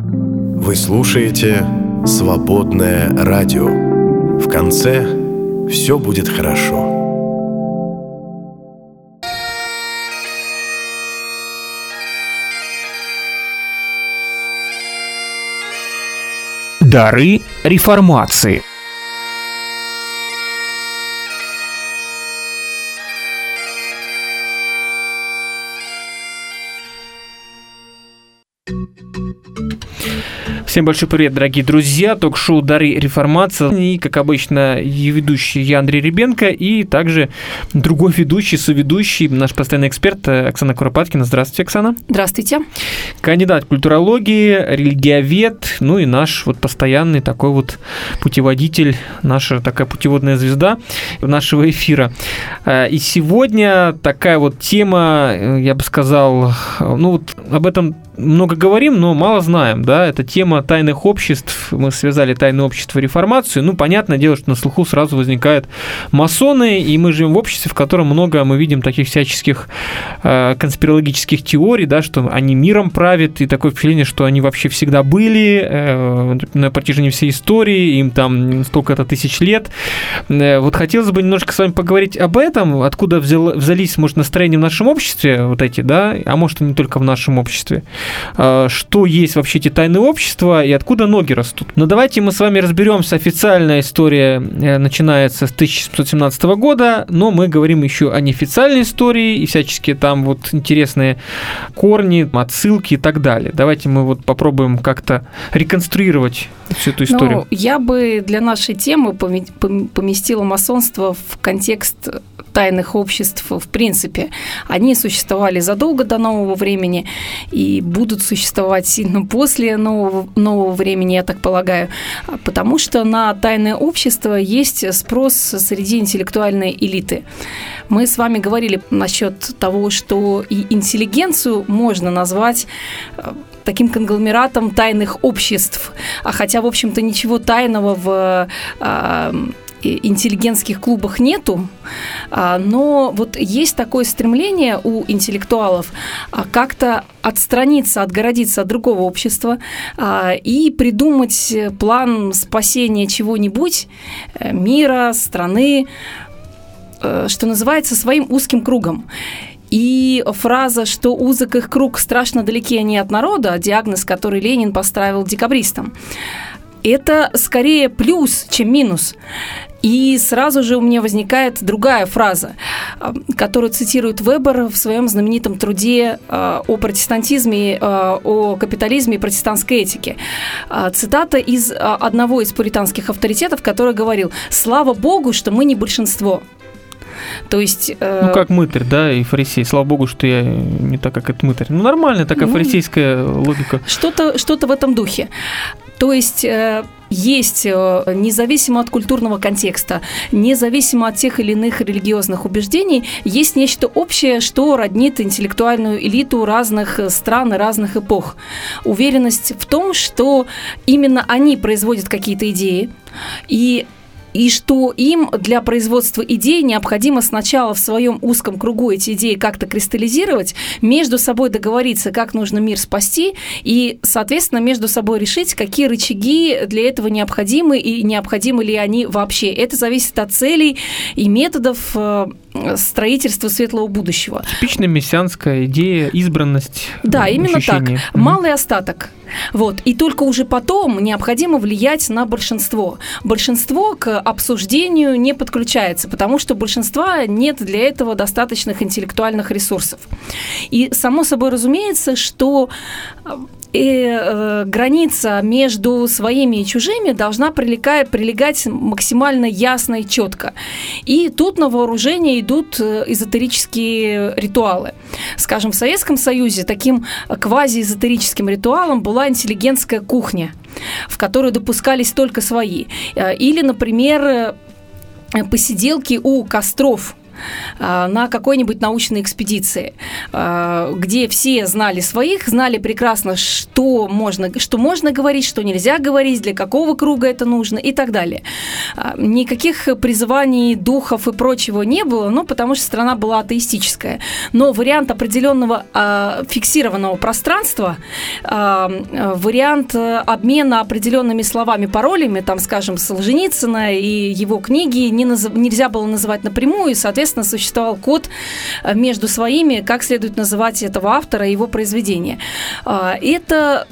Вы слушаете «Свободное радио». В конце «Все будет хорошо». Дары реформации – Всем большой привет, дорогие друзья. Ток-шоу «Дары реформации». И, как обычно, ведущий я, Андрей Ребенко, и также другой ведущий, соведущий, наш постоянный эксперт Оксана Куропаткина. Здравствуйте, Оксана. Здравствуйте. Кандидат культурологии, религиовед, ну и наш вот постоянный такой вот путеводитель, наша такая путеводная звезда нашего эфира. Э, и сегодня такая вот тема, э, я бы сказал, ну вот об этом много говорим, но мало знаем, да, это тема тайных обществ, мы связали тайное общество и реформацию, ну, понятное дело, что на слуху сразу возникают масоны, и мы живем в обществе, в котором много мы видим таких всяческих э, конспирологических теорий, да, что они миром правят, и такое впечатление, что они вообще всегда были э, на протяжении всей истории, им там столько-то тысяч лет. Э, вот хотелось бы немножко с вами поговорить об этом, откуда взял, взялись, может, настроения в нашем обществе вот эти, да, а может, и не только в нашем обществе. Э, что есть вообще эти тайные общества и откуда ноги растут. Но давайте мы с вами разберемся. Официальная история э, начинается с 1717 года, но мы говорим еще о неофициальной истории и всяческие там вот интересные корни, отсылки и так далее. Давайте мы вот попробуем как-то реконструировать всю эту историю. Ну, я бы для нашей темы поместила масонство в контекст тайных обществ в принципе. Они существовали задолго до нового времени и будут существовать сильно после нового, нового времени, я так полагаю, потому что на тайное общество есть спрос среди интеллектуальной элиты. Мы с вами говорили насчет того, что и интеллигенцию можно назвать э, таким конгломератом тайных обществ. А хотя, в общем-то, ничего тайного в э, интеллигентских клубах нету, а, но вот есть такое стремление у интеллектуалов а, как-то отстраниться, отгородиться от другого общества а, и придумать план спасения чего-нибудь, э, мира, страны, э, что называется, своим узким кругом. И фраза, что узок их круг страшно далеки они от народа, диагноз, который Ленин поставил декабристам, это скорее плюс, чем минус. И сразу же у меня возникает другая фраза, которую цитирует Вебер в своем знаменитом труде а, о протестантизме, а, о капитализме и протестантской этике. Цитата из одного из пуританских авторитетов, который говорил «Слава Богу, что мы не большинство». То есть... Э... Ну, как мытарь, да, и фарисей. Слава богу, что я не так, как этот мытарь. Ну, нормальная такая ну, фарисейская логика. Что-то что в этом духе. То есть э, есть, э, независимо от культурного контекста, независимо от тех или иных религиозных убеждений, есть нечто общее, что роднит интеллектуальную элиту разных стран и разных эпох. Уверенность в том, что именно они производят какие-то идеи, и и что им для производства идей необходимо сначала в своем узком кругу эти идеи как-то кристаллизировать, между собой договориться, как нужно мир спасти, и, соответственно, между собой решить, какие рычаги для этого необходимы и необходимы ли они вообще. Это зависит от целей и методов э, строительства светлого будущего. Типичная мессианская идея, избранность. Да, именно ощущение. так. Малый остаток. Вот. И только уже потом необходимо влиять на большинство. Большинство к обсуждению не подключается, потому что большинства нет для этого достаточных интеллектуальных ресурсов. И само собой разумеется, что и э, граница между своими и чужими должна прилегать, прилегать максимально ясно и четко. И тут на вооружение идут э, эзотерические ритуалы. Скажем, в Советском Союзе таким квазиэзотерическим ритуалом была интеллигентская кухня, в которую допускались только свои. Э, или, например, э, посиделки у костров на какой-нибудь научной экспедиции, где все знали своих, знали прекрасно, что можно, что можно говорить, что нельзя говорить, для какого круга это нужно и так далее. Никаких призываний духов и прочего не было, ну, потому что страна была атеистическая. Но вариант определенного фиксированного пространства, вариант обмена определенными словами, паролями, там, скажем, Солженицына и его книги не наз... нельзя было называть напрямую, и, соответственно, существовал код э, между своими, как следует называть этого автора и его произведения. А, это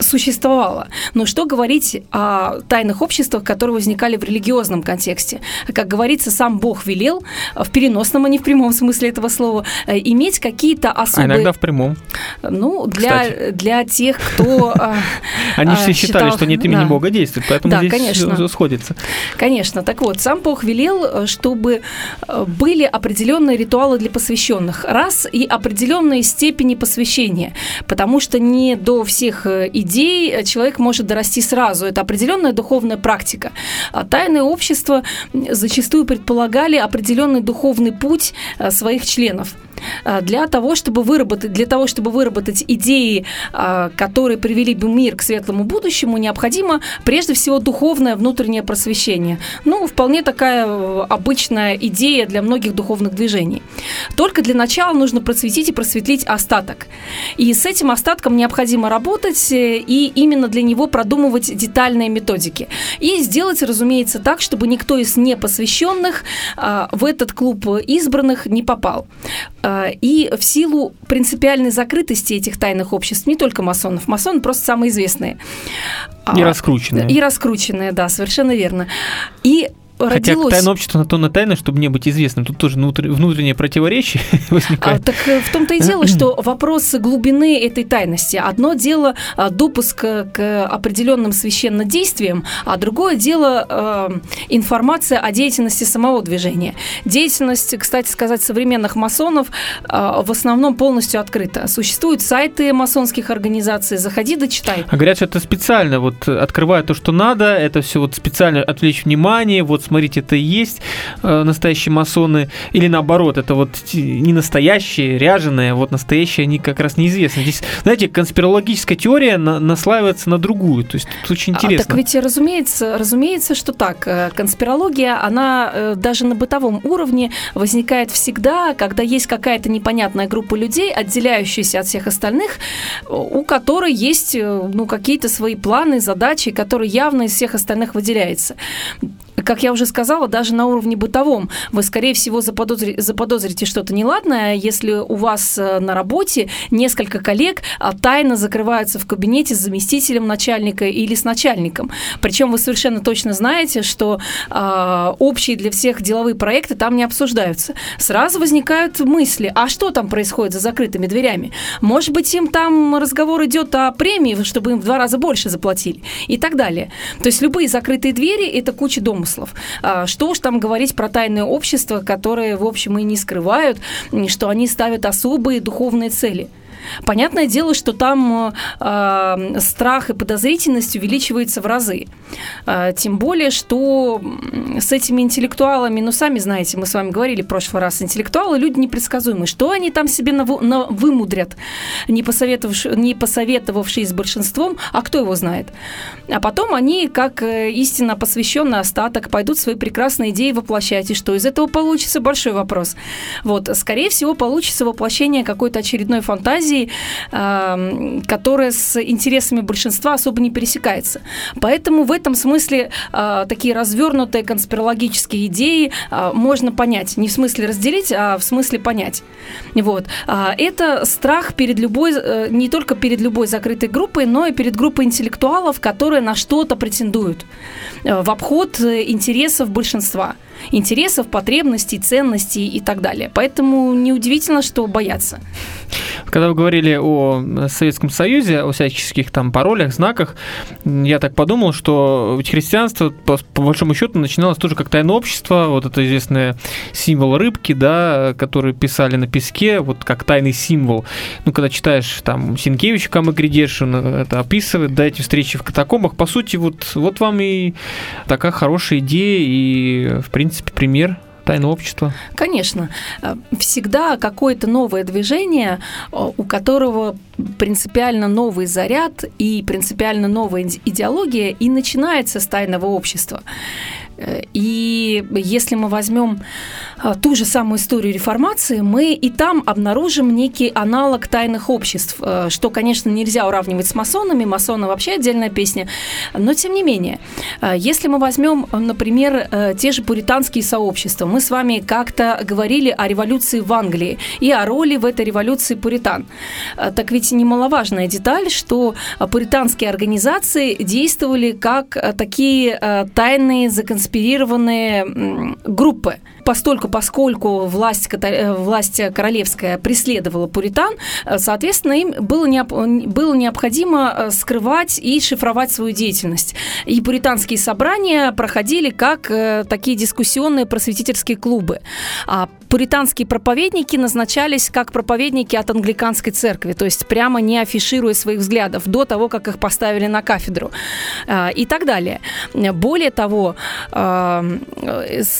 существовало. Но что говорить о тайных обществах, которые возникали в религиозном контексте? Как говорится, сам Бог велел, в переносном, а не в прямом смысле этого слова, э, иметь какие-то особые... А иногда в прямом. Ну, для, для тех, кто... А, Они все считали, что нет имени Бога действует, поэтому здесь сходится. Конечно. Так вот, сам Бог велел, э, чтобы э, были определенные ритуалы для посвященных. Раз, и определенные степени посвящения. Потому что не до всех идей идей э, человек может дорасти сразу. Это определенная духовная практика. А тайные общества зачастую предполагали определенный духовный путь э, своих членов. А, для того, чтобы выработать, для того, чтобы выработать идеи, а, которые привели бы мир к светлому будущему, необходимо прежде всего духовное внутреннее просвещение. Ну, вполне такая э, обычная идея для многих духовных движений. Только для начала нужно просветить и просветлить остаток. И с этим остатком необходимо работать, э, и именно для него продумывать детальные методики. И сделать, разумеется, так, чтобы никто из непосвященных а, в этот клуб избранных не попал. А, и в силу принципиальной закрытости этих тайных обществ, не только масонов, масоны просто самые известные. И раскрученные. И раскрученные, да, совершенно верно. И родилось... Хотя тайное общество на то на тайное, чтобы не быть известным. Тут тоже внутреннее противоречие возникает. А, так э, в том-то и дело, что вопрос глубины этой тайности. Одно дело а, допуск к определенным священным действиям, а другое дело э, информация о деятельности самого движения. Деятельность, кстати сказать, современных масонов э, в основном полностью открыта. Существуют сайты масонских организаций, заходи, дочитай. А говорят, что это специально, вот открывая то, что надо, это все вот специально отвлечь внимание, вот смотрите, это и есть э, настоящие масоны, или наоборот, это вот не настоящие, ряженые, вот настоящие, они как раз неизвестны. Здесь, знаете, конспирологическая теория на, наслаивается на другую, то есть тут очень интересно. А, так ведь, разумеется, разумеется, что так. Э, конспирология, она э, даже на бытовом уровне возникает всегда, когда есть какая-то непонятная группа людей, отделяющаяся от всех остальных, у которой есть ну, какие-то свои планы, задачи, которые явно из всех остальных выделяются как я уже сказала, даже на уровне бытовом вы, скорее всего, заподозри, заподозрите что-то неладное, если у вас э, на работе несколько коллег а, тайно закрываются в кабинете с заместителем начальника или с начальником. Причем вы совершенно точно знаете, что э, общие для всех деловые проекты там не обсуждаются. Сразу возникают мысли, а что там происходит за закрытыми дверями? Может быть, им там разговор идет о премии, чтобы им в два раза больше заплатили и так далее. То есть любые закрытые двери – это куча домыслов домыслов. А, что уж там говорить про тайное общество, которые, в общем, и не скрывают, что они ставят особые духовные цели – Понятное дело, что там э, страх и подозрительность увеличивается в разы. Э, тем более, что с этими интеллектуалами, ну, сами знаете, мы с вами говорили в прошлый раз, интеллектуалы люди непредсказуемые. Что они там себе наву- на вымудрят, не, посоветовавши, не посоветовавшись с большинством, а кто его знает? А потом они, как э, истинно посвященный остаток, пойдут свои прекрасные идеи воплощать. И что из этого получится? Большой вопрос. Вот, скорее всего, получится воплощение какой-то очередной фантазии, фантазии, которая с интересами большинства особо не пересекается. Поэтому в этом смысле а, такие развернутые конспирологические идеи а, можно понять. Не в смысле разделить, а в смысле понять. Вот. А, это страх перед любой, э, не только перед любой закрытой группой, но и перед группой интеллектуалов, которые на что-то претендуют э, в обход э, интересов большинства интересов, потребностей, ценностей и так далее. Поэтому неудивительно, что боятся. Когда вы говорили о Советском Союзе, о всяческих там паролях, знаках, я так подумал, что ведь христианство, по, по большому счету, начиналось тоже как тайное общество, вот это известный символ рыбки, да, который писали на песке, вот как тайный символ. Ну, когда читаешь там Синкевич, Камы Гридешин это описывает, да, эти встречи в катакомбах, по сути, вот, вот вам и такая хорошая идея, и, в принципе, пример тайное общество? Конечно. Э, всегда какое-то новое движение, э, у которого принципиально новый заряд и принципиально новая идеология и начинается с тайного общества. И если мы возьмем ту же самую историю реформации, мы и там обнаружим некий аналог тайных обществ, э, что, конечно, нельзя уравнивать с масонами, масоны вообще отдельная песня, но тем не менее, э, если мы возьмем, например, э, те же пуританские сообщества, мы с вами как-то говорили о революции в Англии и о роли в этой революции пуритан. Так ведь немаловажная деталь, что пуританские организации действовали как такие тайные законспирированные группы постольку, поскольку власть, э, власть королевская преследовала пуритан, э, соответственно, им было, необ, было необходимо э, скрывать и шифровать свою деятельность. И пуританские собрания проходили как такие дискуссионные просветительские клубы. А пуританские проповедники назначались как проповедники от англиканской церкви, то есть прямо не афишируя своих взглядов до того, как их поставили на кафедру и так далее. Более того,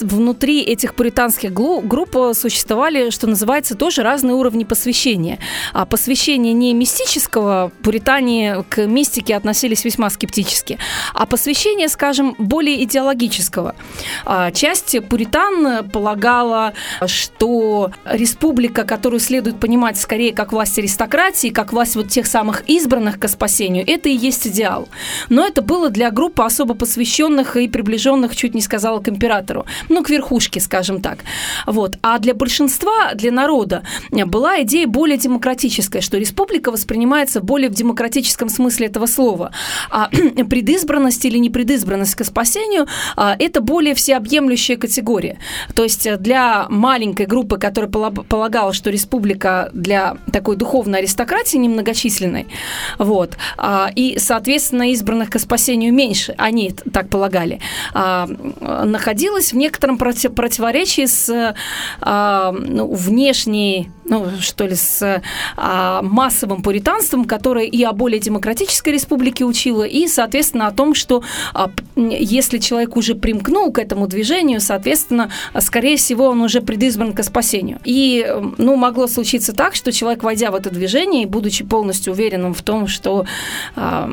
внутри этих пуританских групп существовали, что называется, тоже разные уровни посвящения. А посвящение не мистического, пуритане к мистике относились весьма скептически, а посвящение, скажем, более идеологического. А, часть пуритан полагала, что республика, которую следует понимать скорее как власть аристократии, как власть вот тех самых избранных к спасению, это и есть идеал. Но это было для группы особо посвященных и приближенных, чуть не сказала, к императору, ну, к верхушке, скажем так. Вот. А для большинства, для народа была идея более демократическая, что республика воспринимается более в демократическом смысле этого слова. А предизбранность или непредизбранность к спасению а, – это более всеобъемлющая категория. То есть для маленькой группы, которая полагала, что республика для такой духовной аристократии немногочисленной, вот, а, и, соответственно, избранных к спасению меньше, они так полагали, а, находилась в некотором противоречии противоречии с а, ну, внешней ну, что ли, с массовым пуританством, которое и о более демократической республике учило, и, соответственно, о том, что если человек уже примкнул к этому движению, соответственно, скорее всего, он уже предизбран к спасению. И, ну, могло случиться так, что человек, войдя в это движение и будучи полностью уверенным в том, что а,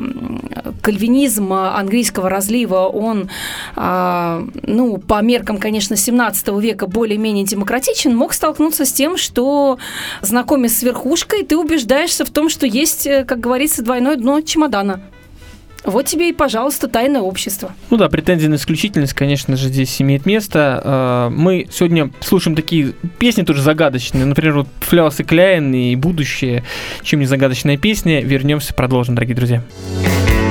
кальвинизм английского разлива, он, а, ну, по меркам, конечно, 17 века более-менее демократичен, мог столкнуться с тем, что знакомясь с верхушкой, ты убеждаешься в том, что есть, э, как говорится, двойное дно чемодана. Вот тебе и, пожалуйста, тайное общество. Ну да, претензия на исключительность, конечно же, здесь имеет место. А, мы сегодня слушаем такие песни тоже загадочные. Например, вот Фляус и Кляйн и «Будущее». Чем не загадочная песня. Вернемся, продолжим, дорогие друзья. бутерброд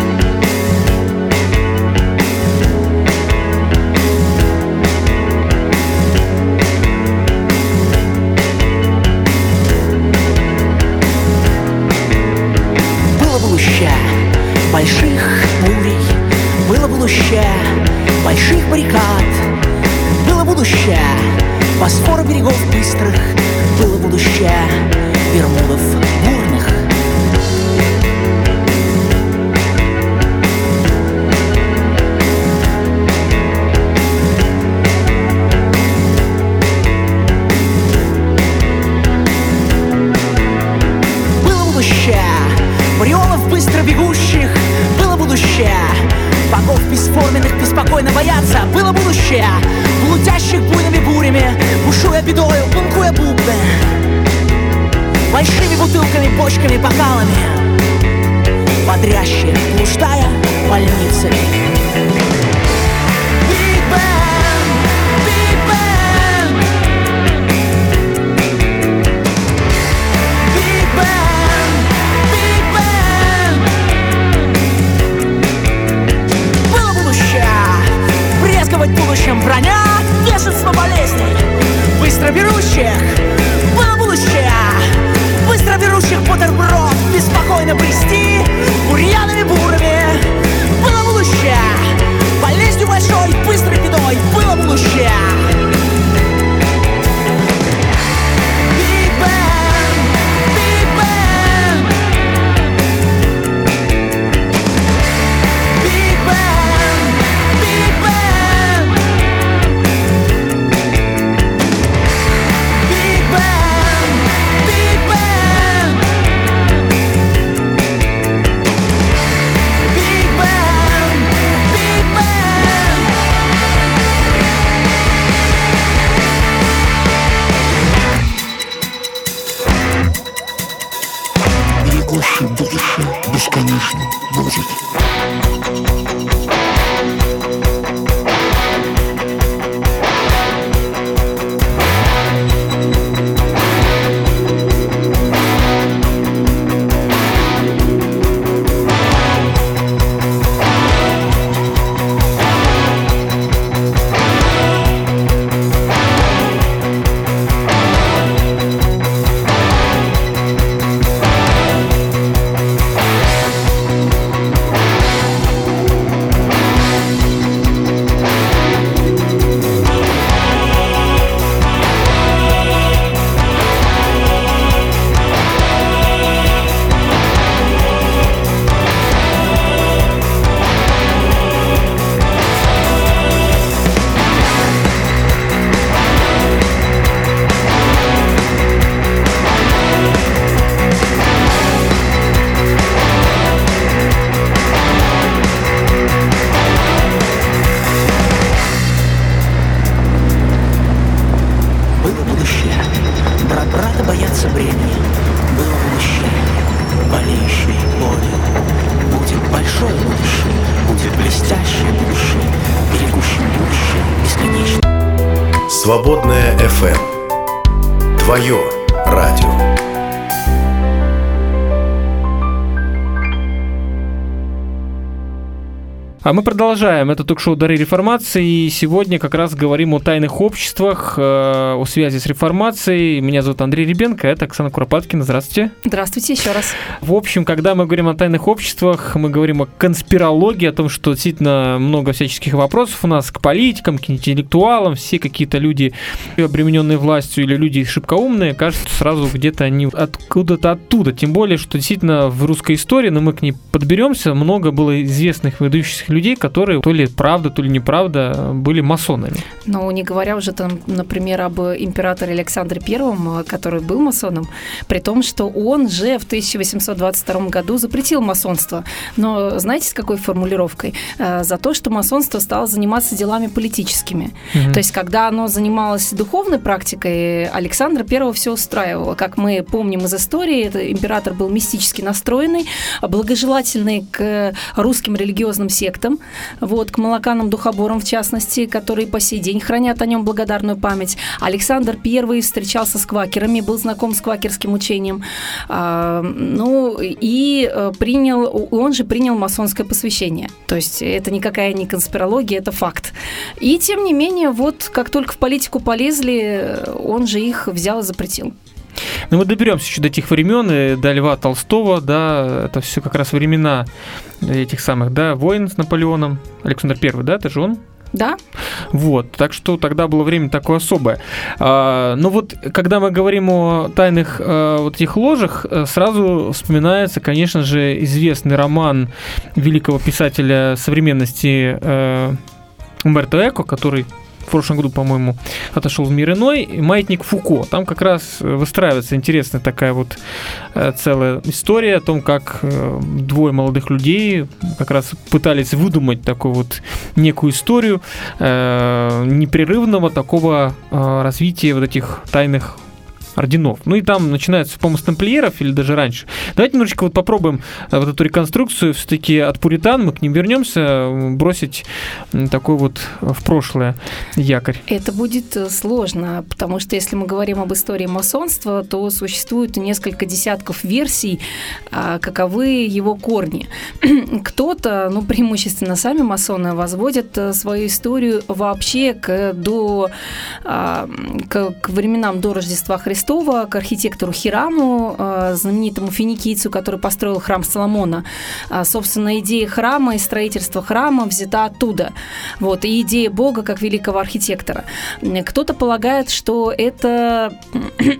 мы продолжаем. Это ток-шоу «Дары реформации». И сегодня как раз говорим о тайных обществах, э, о связи с реформацией. Меня зовут Андрей Ребенко, это Оксана Куропаткина. Здравствуйте. Здравствуйте еще раз. В общем, когда мы говорим о тайных обществах, мы говорим о конспирологии, о том, что действительно много всяческих вопросов у нас к политикам, к интеллектуалам. Все какие-то люди, обремененные властью или люди шибкоумные, кажется, сразу где-то они откуда-то оттуда. Тем более, что действительно в русской истории, но мы к ней подберемся, много было известных выдающихся людей, которые то ли правда, то ли неправда были масонами. Ну, не говоря уже там, например, об императоре Александре Первом, который был масоном, при том, что он же в 1822 году запретил масонство. Но знаете, с какой формулировкой? Э, за то, что масонство стало заниматься делами политическими. Угу. То есть, когда оно занималось духовной практикой, Александра Первого все устраивало. Как мы помним из истории, это император был мистически настроенный, благожелательный к русским религиозным сектам, сектам, вот, к молоканам духоборам в частности, которые по сей день хранят о нем благодарную память. Александр I встречался с квакерами, был знаком с квакерским учением, а, ну и э, принял, он же принял масонское посвящение. То есть это никакая не конспирология, это факт. И тем не менее, вот как только в политику полезли, он же их взял и запретил. Ну, мы доберемся еще до тех времен, и до Льва Толстого, да, это все как раз времена этих самых, да, войн с Наполеоном. Александр Первый, да, это же он? Да. Вот, так что тогда было время такое особое. А, но вот, когда мы говорим о тайных а, вот этих ложах, э, сразу вспоминается, конечно же, известный роман великого писателя современности а, Умберто Эко, который в прошлом году, по-моему, отошел в мир иной, «Маятник Фуко». Там как раз выстраивается интересная такая вот э, целая история о том, как э, двое молодых людей как раз пытались выдумать такую вот некую историю э, непрерывного такого развития вот этих тайных орденов. Ну и там начинается, по-моему, с тамплиеров или даже раньше. Давайте немножечко вот попробуем э, вот эту реконструкцию все-таки от пуритан, мы к ним вернемся, бросить такой вот в прошлое якорь. Это будет э, сложно, потому что если мы говорим об истории масонства, то существует несколько десятков версий, а, каковы его корни. Кто-то, ну, преимущественно сами масоны, возводят э, свою историю вообще к, до, а, к, к временам до Рождества Христа Христова к архитектору Хираму, э, знаменитому финикийцу, который построил храм Соломона. А, собственно, идея храма и строительство храма взята оттуда. Вот, и идея Бога как великого архитектора. Кто-то полагает, что это,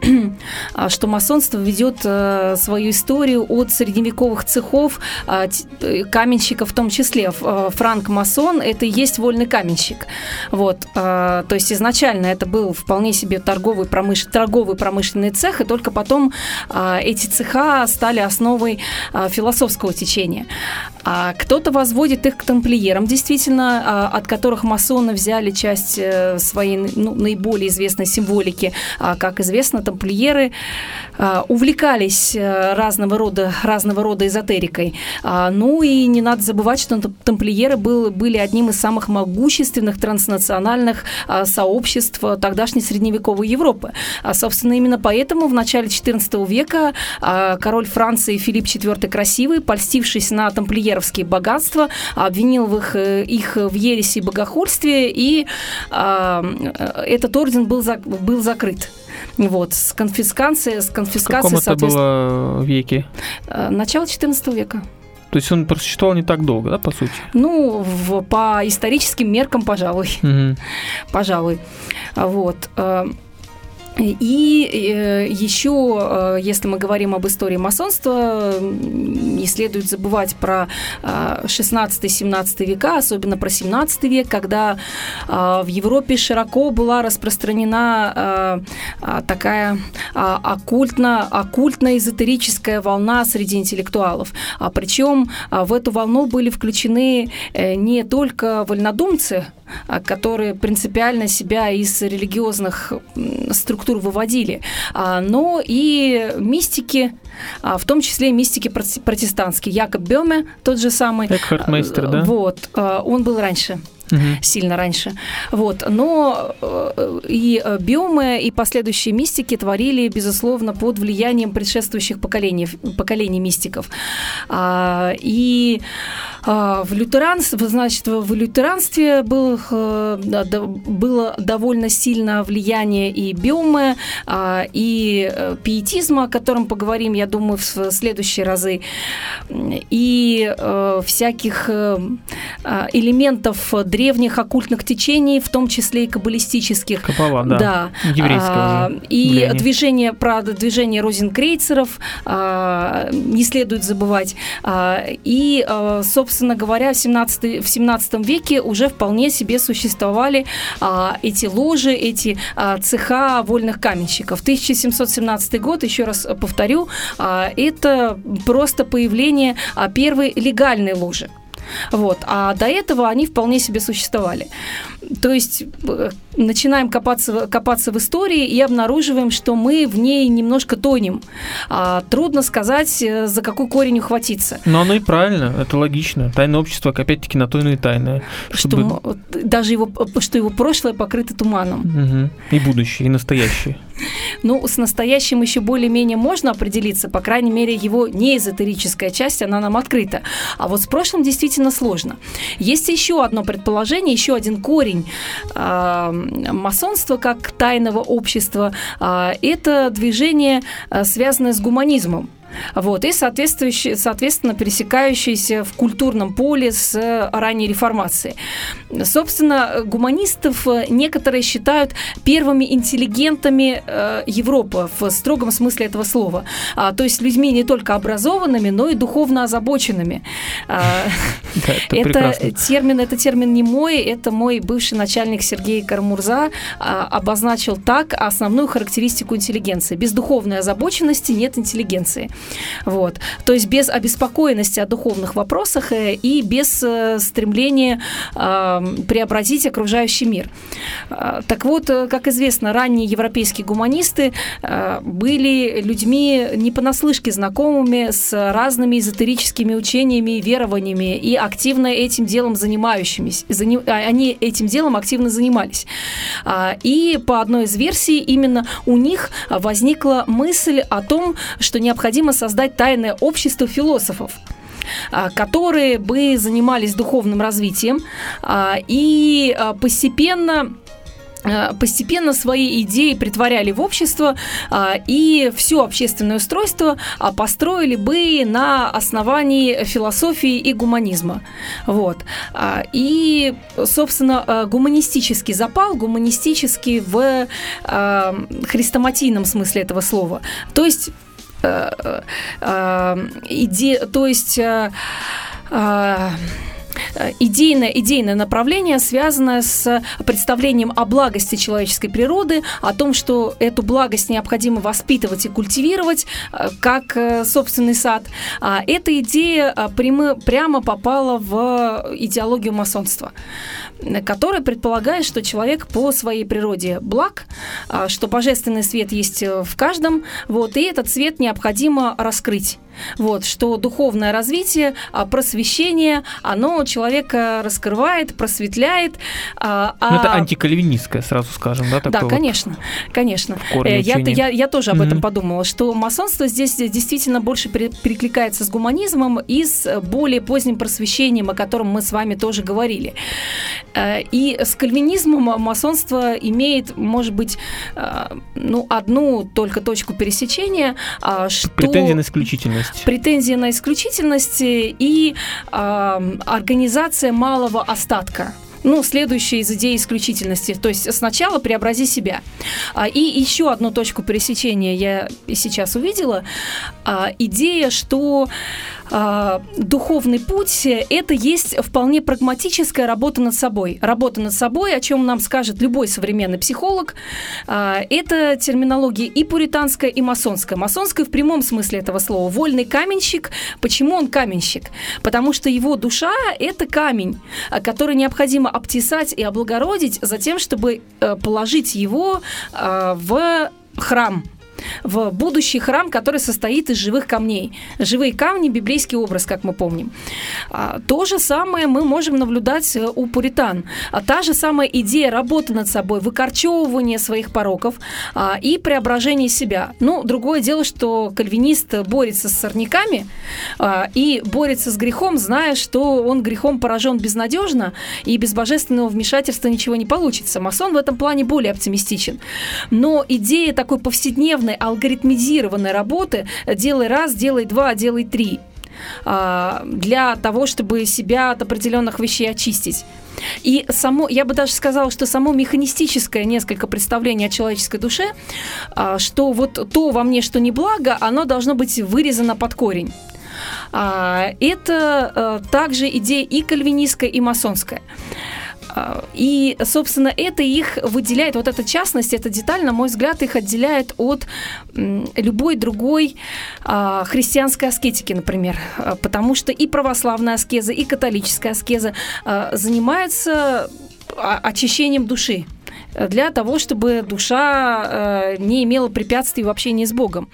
а, что масонство ведет э, свою историю от средневековых цехов, а, э, каменщиков в том числе. Франк-масон – это и есть вольный каменщик. Вот, то есть изначально это был вполне себе торговый, промыш... торговый промышленный цех, и только потом а, эти цеха стали основой а, философского течения. А кто-то возводит их к тамплиерам, действительно, а, от которых масоны взяли часть э, своей ну, наиболее известной символики. А, как известно, тамплиеры а, увлекались э, разного рода, разного рода эзотерикой. Ну и не надо забывать, что тамплиеры был, были одним из самых могущественных транснациональных сообществ тогдашней средневековой Европы. А, собственно, именно поэтому в начале XIV века король Франции Филипп IV Красивый, польстившись на тамплиеровские богатства, обвинил в их, э, их в ереси и богохульстве, и а, этот орден был, за, был закрыт. Вот, с конфискацией, с конфискацией, В каком это было веке? Э, начало XIV века. То есть он просуществовал не так долго, да, по сути? Ну, в, по историческим меркам, пожалуй. Угу. Пожалуй. Вот. И э, еще, э, если мы говорим об истории масонства, не следует забывать про 16-17 э, века, особенно про 17 век, когда в Европе широко была распространена такая оккультно, оккультно-эзотерическая волна среди интеллектуалов. А Причем в эту волну были включены не только вольнодумцы, которые принципиально себя из религиозных структур выводили, а, но и мистики, а, в том числе мистики протестантские. Якоб Бёме, тот же самый. Экхард Мейстер, да? Вот, он был раньше. Угу. сильно раньше. Вот. Но э, и биомы, и последующие мистики творили, безусловно, под влиянием предшествующих поколений, поколений мистиков. А, и а, в лютеранстве, значит, в лютеранстве был, было довольно сильно влияние и биомы, а, и э, пиетизма, о котором поговорим, я думаю, в следующие разы, и э, всяких э, элементов древних оккультных течений, в том числе и каббалистических. Каббала, да. да. Еврейского И влияния. движение, правда, движение розенкрейцеров не следует забывать. И, собственно говоря, в 17, в 17 веке уже вполне себе существовали эти ложи, эти цеха вольных каменщиков. 1717 год, еще раз повторю, это просто появление первой легальной ложи. Вот. А до этого они вполне себе существовали. То есть э, начинаем копаться, копаться в истории и обнаруживаем, что мы в ней немножко тонем. А, трудно сказать, э, за какой корень ухватиться. Но оно и правильно, это логично. Тайное общество, опять-таки, на то и тайное. Чтобы... Что даже его, что его прошлое покрыто туманом. Угу. И будущее, и настоящее. Ну, с настоящим еще более-менее можно определиться, по крайней мере, его неэзотерическая часть, она нам открыта. А вот с прошлым действительно сложно. Есть еще одно предположение, еще один корень э, масонства как тайного общества. Э, это движение, э, связанное с гуманизмом. Вот, и соответственно пересекающиеся в культурном поле с ранней реформацией. Собственно, гуманистов некоторые считают первыми интеллигентами э, Европы в строгом смысле этого слова. А, то есть людьми не только образованными, но и духовно озабоченными. А, это термин, это термин не мой, это мой бывший начальник Сергей Кармурза а, обозначил так основную характеристику интеллигенции. Без духовной озабоченности нет интеллигенции. Вот. То есть без обеспокоенности о духовных вопросах э, и без э, стремления преобразить окружающий мир. А, так вот, э, как известно, ранние европейские гуманисты были людьми не понаслышке знакомыми с разными эзотерическими учениями и верованиями и активно этим делом занимающимися. А, они этим делом активно занимались. А, и по одной из версий именно у них возникла мысль о том, что необходимо создать тайное общество философов а, которые бы занимались духовным развитием а, и а, постепенно постепенно свои идеи притворяли в общество и все общественное устройство построили бы на основании философии и гуманизма. Вот. И, собственно, гуманистический запал, гуманистический в хрестоматийном смысле этого слова. То есть иде, то есть э, идейное, идейное направление, связанное с представлением о благости человеческой природы, о том, что эту благость необходимо воспитывать и культивировать, как собственный сад. А эта идея прямо, прямо попала в идеологию масонства которая предполагает, что человек по своей природе благ, что божественный свет есть э, в каждом, вот, и этот свет необходимо раскрыть. Вот, что духовное развитие, а, просвещение, оно человека раскрывает, просветляет. А... Ну, это антикальвинистское, сразу скажем, да? Да, конечно, вот конечно. Э, я, я, я тоже об mm-hmm. этом подумала, что масонство здесь действительно больше перекликается с гуманизмом и с более поздним просвещением, о котором мы с вами тоже говорили. Э, и с кальвинизмом масонство имеет, может быть, э, ну, одну только точку пересечения, что... Претензия на исключительность исключительность. Претензия на исключительность и э, организация малого остатка ну, следующая из идей исключительности. То есть сначала преобрази себя. А, и еще одну точку пересечения я сейчас увидела. А, идея, что а, духовный путь – это есть вполне прагматическая работа над собой. Работа над собой, о чем нам скажет любой современный психолог, а, это терминология и пуританская, и масонская. Масонская в прямом смысле этого слова. Вольный каменщик. Почему он каменщик? Потому что его душа – это камень, а, который необходимо обтесать и облагородить за тем, чтобы э, положить его в храм – в будущий храм, который состоит из живых камней. Живые камни – библейский образ, как мы помним. А, то же самое мы можем наблюдать э, у пуритан. А та же самая идея работы над собой, выкорчевывания своих пороков а, и преображения себя. Ну, другое дело, что кальвинист борется с сорняками и борется с грехом, зная, что он грехом поражен безнадежно, и без божественного вмешательства ничего не получится. Масон в этом плане более оптимистичен. Но идея такой повседневной алгоритмизированной работы «делай раз, делай два, делай три» а, для того, чтобы себя от определенных вещей очистить. И само, я бы даже сказала, что само механистическое несколько представление о человеческой душе, а, что вот то во мне, что не благо, оно должно быть вырезано под корень. А, это также идея и кальвинистская, и масонская. А, и, собственно, это их выделяет, вот эта частность, эта деталь, на мой взгляд, их отделяет от любой другой а, христианской аскетики, например. А, потому что и православная аскеза, и католическая аскеза занимаются очищением души для того, чтобы душа э, не имела препятствий в общении с Богом.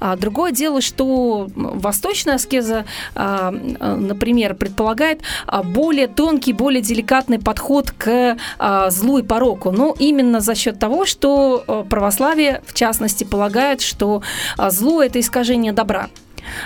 А другое дело, что восточная аскеза, а, например, предполагает а, более тонкий, более деликатный подход к злу и пороку. Но именно за счет того, что э, православие, в частности, полагает, что зло – это искажение добра.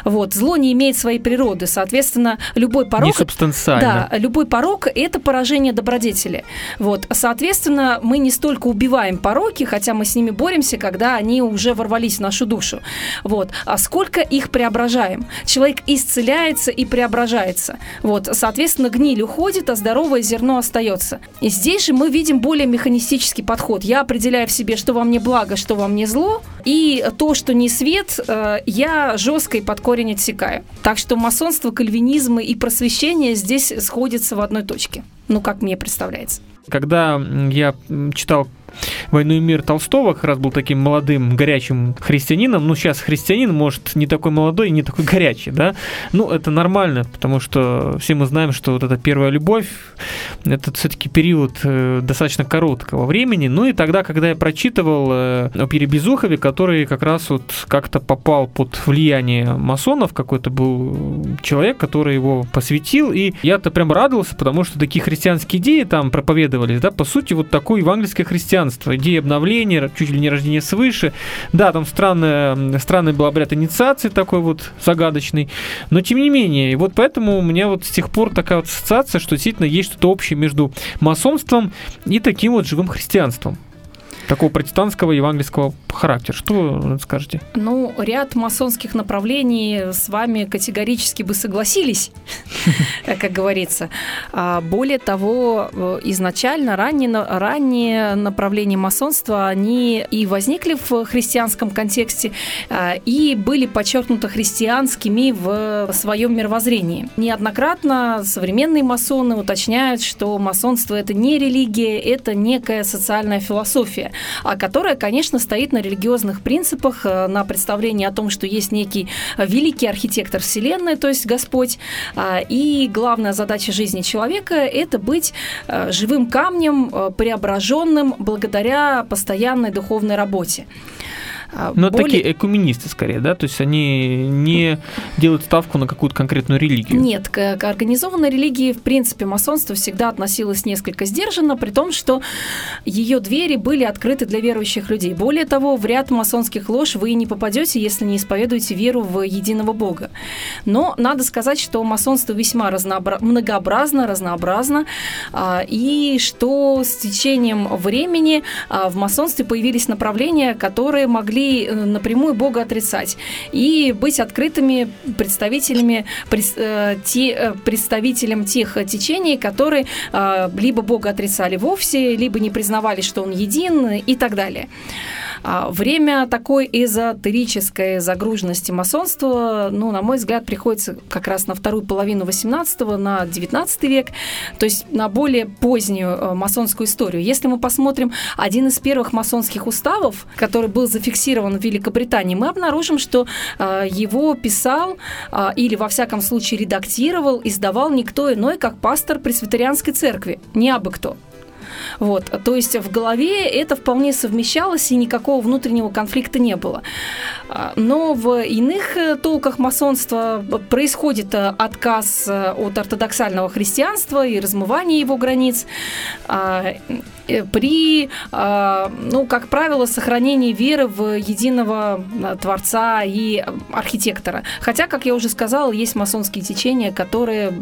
Вот. Зло не имеет своей природы. Соответственно, любой порог... Не субстанциально. Да, любой порог – это поражение добродетели. Вот. Соответственно, мы не столько убиваем пороки, хотя мы с ними боремся, когда они уже ворвались в нашу душу. Вот. А сколько их преображаем? Человек исцеляется и преображается. Вот. Соответственно, гниль уходит, а здоровое зерно остается. И здесь же мы видим более механистический подход. Я определяю в себе, что во мне благо, что во мне зло, и то, что не свет, э, я жестко и под корень отсекаю. Так что масонство, кальвинизм и просвещение здесь сходятся в одной точке. Ну, как мне представляется. Когда я читал «Войну и мир» Толстого, как раз был таким молодым, горячим христианином. Ну, сейчас христианин, может, не такой молодой не такой горячий, да? Ну, это нормально, потому что все мы знаем, что вот эта первая любовь, это все-таки период э, достаточно короткого времени. Ну, и тогда, когда я прочитывал э, о Пире Безухове, который как раз вот как-то попал под влияние масонов, какой-то был человек, который его посвятил, и я-то прям радовался, потому что такие христианские идеи там проповедовались, да, по сути, вот такое евангельское христианство христианства, идея обновления, чуть ли не рождения свыше. Да, там странная, странный был обряд инициации такой вот загадочный, но тем не менее, и вот поэтому у меня вот с тех пор такая вот ассоциация, что действительно есть что-то общее между масонством и таким вот живым христианством такого протестантского евангельского характера. Что скажете? Ну, ряд масонских направлений с вами категорически бы согласились, как говорится. А более того, изначально ранние, ранние направления масонства, они и возникли в христианском контексте, а, и были подчеркнуты христианскими в своем мировоззрении. Неоднократно современные масоны уточняют, что масонство это не религия, это некая социальная философия. А которая, конечно, стоит на религиозных принципах, э, на представлении о том, что есть некий великий архитектор Вселенной, то есть Господь, а, и главная задача жизни человека – это быть э, живым камнем, э, преображенным благодаря постоянной духовной работе. А, Но более... такие экуменисты скорее, да? То есть они не делают ставку на какую-то конкретную религию. Нет, к, к организованной религии, в принципе, масонство всегда относилось несколько сдержанно, при том, что ее двери были открыты для верующих людей. Более того, в ряд масонских лож вы не попадете, если не исповедуете веру в единого Бога. Но надо сказать, что масонство весьма разнообра... многообразно, разнообразно, а, и что с течением времени а, в масонстве появились направления, которые могли Э, напрямую Бога отрицать и быть открытыми представителями, э, э, представителем тех течений, которые либо Бога отрицали вовсе, либо не признавали, что Он един и так далее. А время такой эзотерической загруженности масонства, ну, на мой взгляд, приходится как раз на вторую половину 18 на 19 век, то есть на более позднюю масонскую историю. Если мы посмотрим один из первых масонских уставов, который был зафиксирован зафиксирован в Великобритании, мы обнаружим, что э, его писал э, или, во всяком случае, редактировал, издавал никто иной, как пастор пресвитерианской церкви, не абы кто. Вот, то есть в голове это вполне совмещалось, и никакого внутреннего конфликта не было. А, но в иных э, толках масонства происходит э, отказ э, от ортодоксального христианства и размывание его границ а, при, а, ну, как правило, сохранении веры в единого Творца и архитектора. Хотя, как я уже сказала, есть масонские течения, которые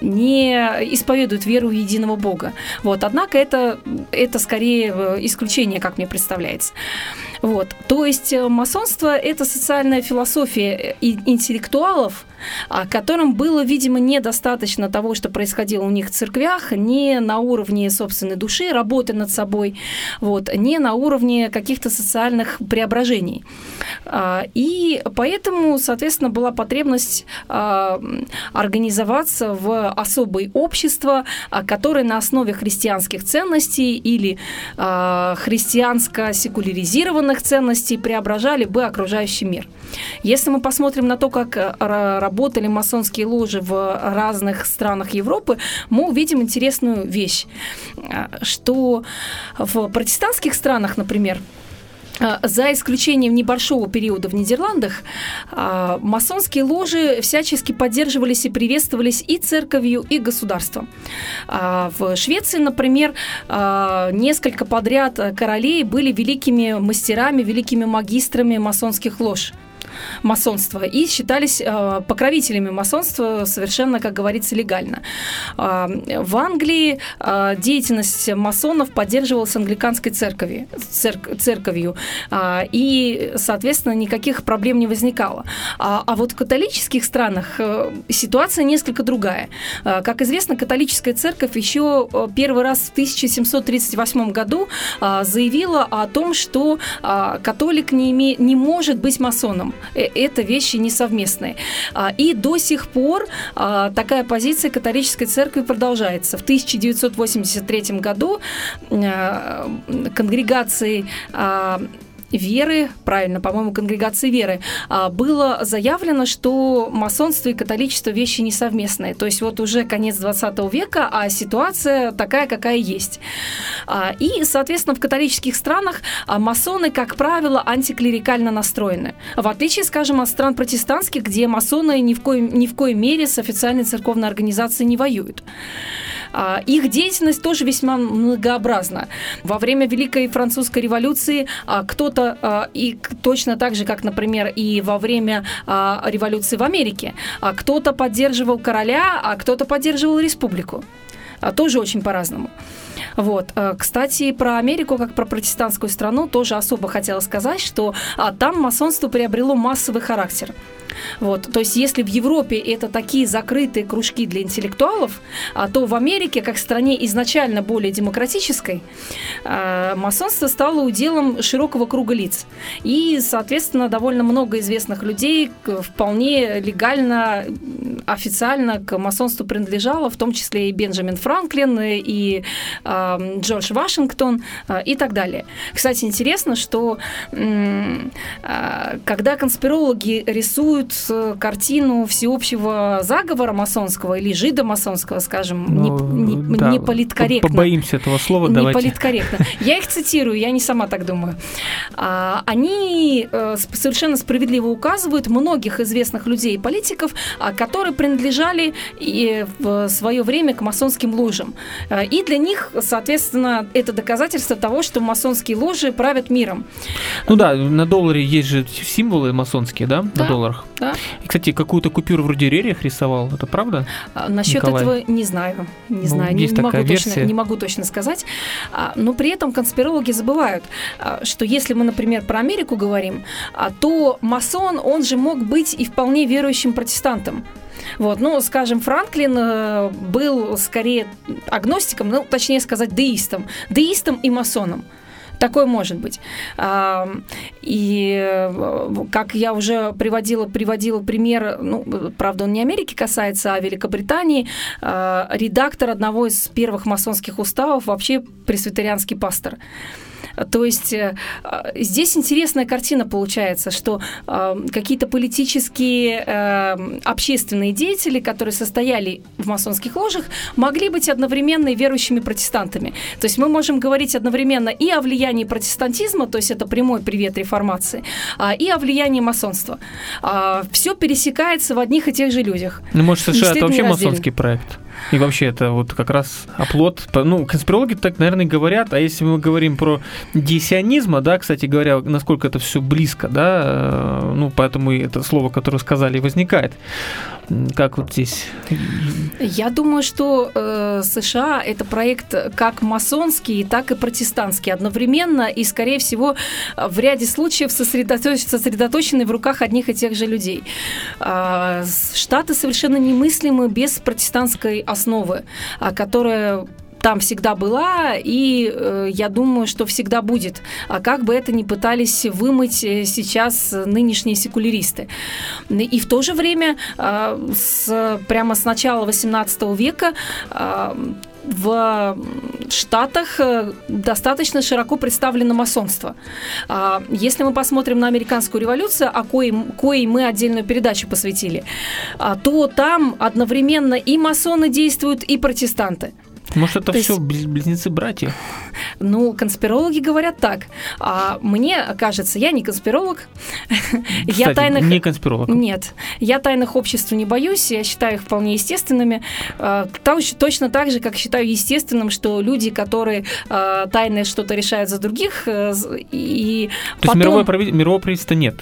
не исповедуют веру в единого Бога. Вот. Однако это, это скорее исключение, как мне представляется. Вот. То есть э, масонство – это социальная философия э, интеллектуалов, которым было, видимо, недостаточно того, что происходило у них в церквях, не на уровне собственной души, работы над собой, вот, не на уровне каких-то социальных преображений. А, и поэтому, соответственно, была потребность а, организоваться в особое общество, которое на основе христианских ценностей или христианско-секуляризированных ценностей преображали бы окружающий мир. Если мы посмотрим на то, как работали масонские ложи в разных странах Европы, мы увидим интересную вещь, э, что в протестантских странах, например, а, за исключением небольшого периода в Нидерландах, а, масонские ложи всячески поддерживались и приветствовались и церковью, и государством. А, в Швеции, например, несколько подряд королей были великими мастерами, великими магистрами масонских лож масонства и считались э, покровителями масонства совершенно, как говорится, легально. Э, в Англии э, деятельность масонов поддерживалась англиканской церковью, церк, церковью и, соответственно, никаких проблем не возникало. А, а вот в католических странах ситуация несколько другая. Как известно, католическая церковь еще первый раз в 1738 году заявила о том, что католик не, име, не может быть масоном. Э, это вещи несовместные. А, и до сих пор а, такая позиция католической церкви продолжается. В 1983 году э, конгрегации а, веры, правильно, по-моему, конгрегации веры, а, было заявлено, что масонство и католичество вещи несовместные. То есть вот уже конец 20 века, а ситуация такая, какая есть. А, и, соответственно, в католических странах а, масоны, как правило, антиклерикально настроены. В отличие, скажем, от стран протестантских, где масоны ни в коем, ни в коей мере с официальной церковной организацией не воюют. Их деятельность тоже весьма многообразна. Во время Великой Французской революции кто-то э, и точно так же, как, например, и во время э, революции в Америке, а кто-то поддерживал короля, а кто-то поддерживал республику. А, тоже очень по-разному. Вот. Э, кстати, про Америку, как про протестантскую страну, тоже особо хотела сказать, что а, там масонство приобрело массовый характер. Вот. То есть, если в Европе это такие закрытые кружки для интеллектуалов, а то в Америке, как стране изначально более демократической, а, масонство стало уделом широкого круга лиц. И, соответственно, довольно много известных людей вполне легально, официально к масонству принадлежало, в том числе и Бенджамин Франклин, и э, Джордж Вашингтон э, и так далее. Кстати, интересно, что э, когда конспирологи рисуют рисуют картину всеобщего заговора масонского или жидомасонского, скажем, ну, не, не, да, не политкорректно. Побоимся этого слова, не давайте. Не политкорректно. Я их цитирую, я не сама так думаю. А, они э, совершенно справедливо указывают многих известных людей и политиков, а, которые принадлежали в свое время к масонским ложам. Э, и для них, соответственно, это доказательство того, что масонские ложи правят миром. Ну да, на долларе есть же символы масонские, да, да. на долларах? Да. И, кстати, какую-то купюру вроде Рерих рисовал, это правда? А, насчет Николай? этого не знаю. Не ну, знаю, есть не, такая могу версия. точно, не могу точно сказать. А, но при этом конспирологи забывают, а, что если мы, например, про Америку говорим, а, то масон, он же мог быть и вполне верующим протестантом. Вот, ну, скажем, Франклин э, был скорее агностиком, ну, точнее сказать, деистом. Деистом и масоном. Такое может быть. И э, как я уже приводила, приводила пример, ну, правда, он не Америки касается, а Великобритании, а, редактор одного из первых масонских уставов вообще пресвитерианский пастор. То есть э, здесь интересная картина получается, что э, какие-то политические, э, общественные деятели, которые состояли в масонских ложах, могли быть одновременно и верующими протестантами. То есть мы можем говорить одновременно и о влиянии протестантизма, то есть это прямой привет реформации, а, и о влиянии масонства. А, Все пересекается в одних и тех же людях. Ну, может, США это вообще масонский проект? И вообще это вот как раз оплот. Ну, конспирологи так, наверное, говорят. А если мы говорим про диссионизма, да, кстати говоря, насколько это все близко, да, э, ну, поэтому и это слово, которое сказали, возникает. Как вот здесь? Я думаю, что э, США это проект как масонский, так и протестантский одновременно, и, скорее всего, в ряде случаев сосредоточ- сосредоточены в руках одних и тех же людей. Э, Штаты совершенно немыслимы без протестантской основы, а, которая там всегда была, и э, я думаю, что всегда будет. А как бы это ни пытались вымыть э, сейчас нынешние секуляристы. И в то же время э, с, прямо с начала XVIII века э, в Штатах э, достаточно широко представлено масонство. А, если мы посмотрим на американскую революцию, о коей, коей мы отдельную передачу посвятили, а, то там одновременно и масоны действуют, и протестанты. Может, это То все есть... близнецы-братья? Ну, конспирологи говорят так. А мне кажется, я не конспиролог. Кстати, я тайных... не конспиролог. Нет. Я тайных обществ не боюсь, я считаю их вполне естественными. А, точно так же, как считаю естественным, что люди, которые а, тайное что-то решают за других, э, и То потом... есть мировое, прави... мирового правительства нет?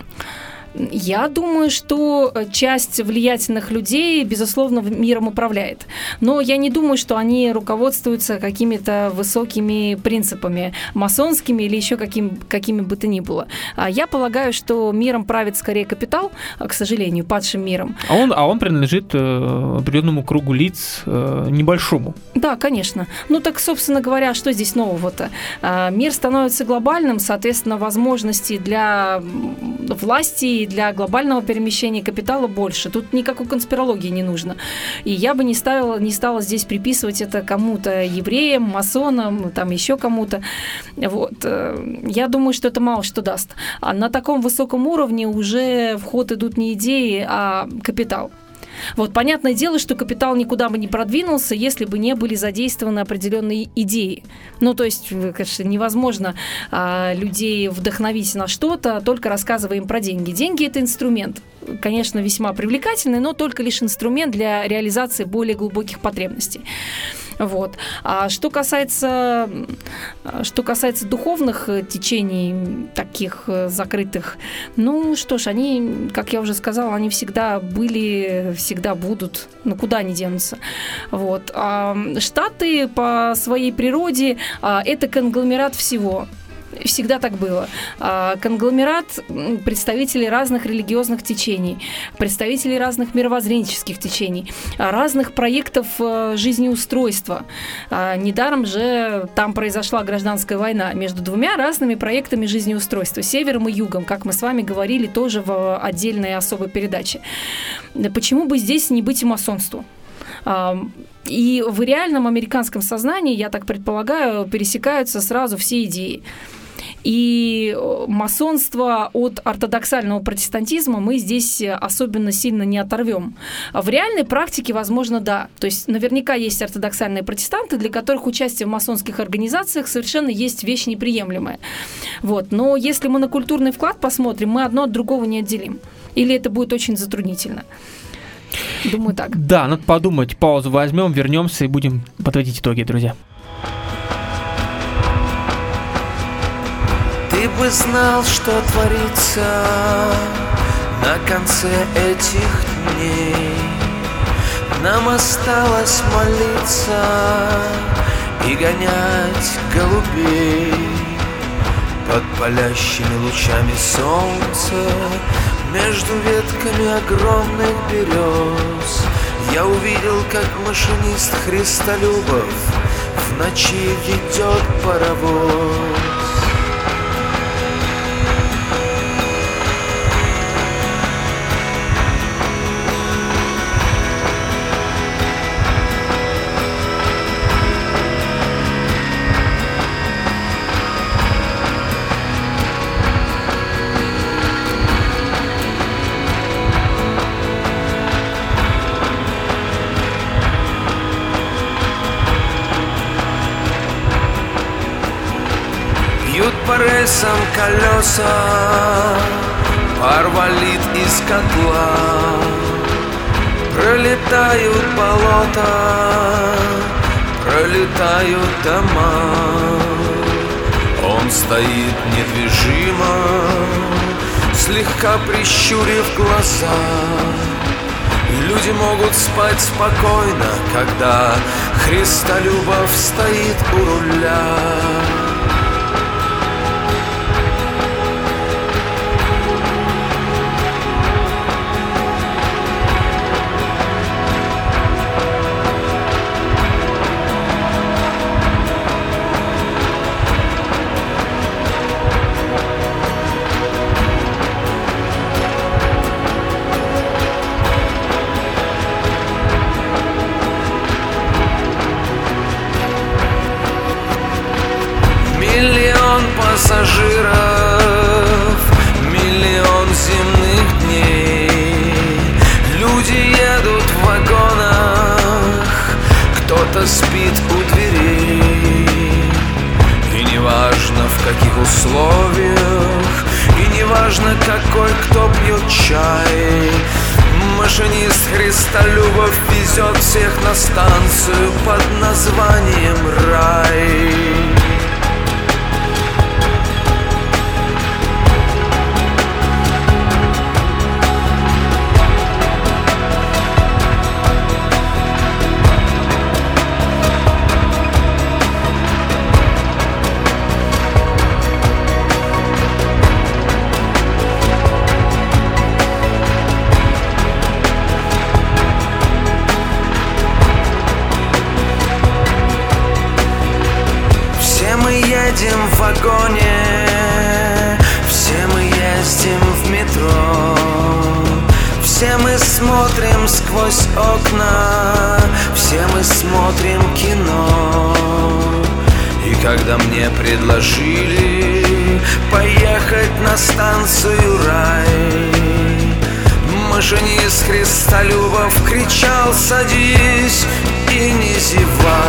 Я думаю, что э, часть влиятельных людей, безусловно, миром управляет. Но я не думаю, что они руководствуются какими-то высокими принципами, масонскими или еще каким, какими бы то ни было. А я полагаю, что миром правит скорее капитал, а, к сожалению, падшим миром. А он, а он принадлежит э, определенному кругу лиц, э, небольшому. Да, конечно. Ну так, собственно говоря, что здесь нового-то? А, мир становится глобальным, соответственно, возможностей для власти для глобального перемещения капитала больше. Тут никакой конспирологии не нужно. И я бы не, ставила, не стала здесь приписывать это кому-то евреям, масонам, там еще кому-то. Вот. Э, я думаю, что это мало что даст. А на таком высоком уровне уже в ход идут не идеи, а капитал. Вот понятное дело, что капитал никуда бы не продвинулся, если бы не были задействованы определенные идеи. Ну, то есть, конечно, невозможно а, людей вдохновить на что-то, только рассказывая им про деньги. Деньги это инструмент, конечно, весьма привлекательный, но только лишь инструмент для реализации более глубоких потребностей. Вот. А что касается, что касается духовных э, течений, таких э, закрытых, ну что ж, они, как я уже сказала, они всегда были, всегда будут, ну куда они денутся. Вот. А Штаты по своей природе а, это конгломерат всего всегда так было. А, конгломерат представителей разных религиозных течений, представителей разных мировоззренческих течений, а, разных проектов э, жизнеустройства. А, недаром же там произошла гражданская война между двумя разными проектами жизнеустройства, севером и югом, как мы с вами говорили тоже в отдельной особой передаче. Почему бы здесь не быть и масонству? И в реальном американском сознании, я так предполагаю, пересекаются сразу все идеи. И э, масонство от ортодоксального протестантизма мы здесь особенно сильно не оторвем. В реальной практике, возможно, да. То есть наверняка есть ортодоксальные протестанты, для которых участие в масонских организациях совершенно есть вещь неприемлемая. Вот. Но если мы на культурный вклад посмотрим, мы одно от другого не отделим. Или это будет очень затруднительно. Думаю, так. Да, надо подумать. Паузу возьмем, вернемся и будем подводить итоги, друзья. Ты бы знал, что творится на конце этих дней. Нам осталось молиться и гонять голубей Под палящими лучами солнца Между ветками огромных берез. Я увидел, как машинист Христолюбов В ночи ведет паровоз рельсам колеса Пар валит из котла. Пролетают болота Пролетают дома. Он стоит недвижимо Слегка прищурив глаза. Люди могут спать спокойно, когда Христолюбов стоит у руля. Кричал «Садись и не зевай»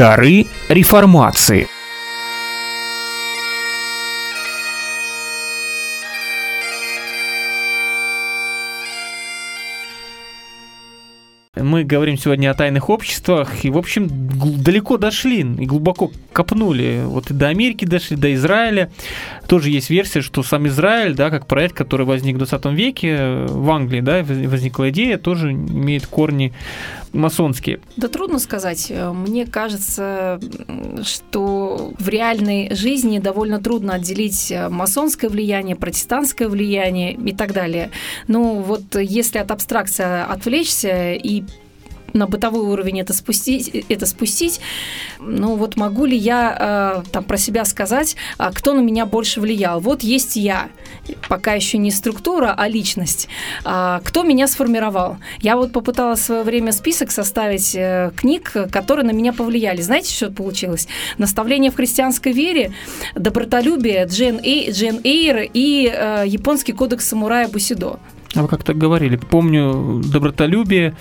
Дары реформации. Мы говорим сегодня о тайных обществах, и, в общем, далеко дошли и глубоко копнули. Вот и до Америки дошли, до Израиля. Тоже есть версия, что сам Израиль, да, как проект, который возник в 20 веке, э, в Англии, да, воз- возникла идея, тоже имеет корни масонские. Да трудно сказать. Мне кажется, что в реальной жизни довольно трудно отделить масонское влияние, протестантское влияние и так далее. Ну вот если от абстракции отвлечься и на бытовой уровень это спустить, это спустить. Ну вот могу ли я э, там про себя сказать, а кто на меня больше влиял? Вот есть я, пока еще не структура, а личность. А, кто меня сформировал? Я вот попыталась в свое время список составить э, книг, которые на меня повлияли. Знаете, что получилось? Наставление в христианской вере, добротолюбие, Джен, Эй, Джен Эйр и э, японский кодекс самурая Бусидо. А вы как-то говорили, помню, добротолюбие.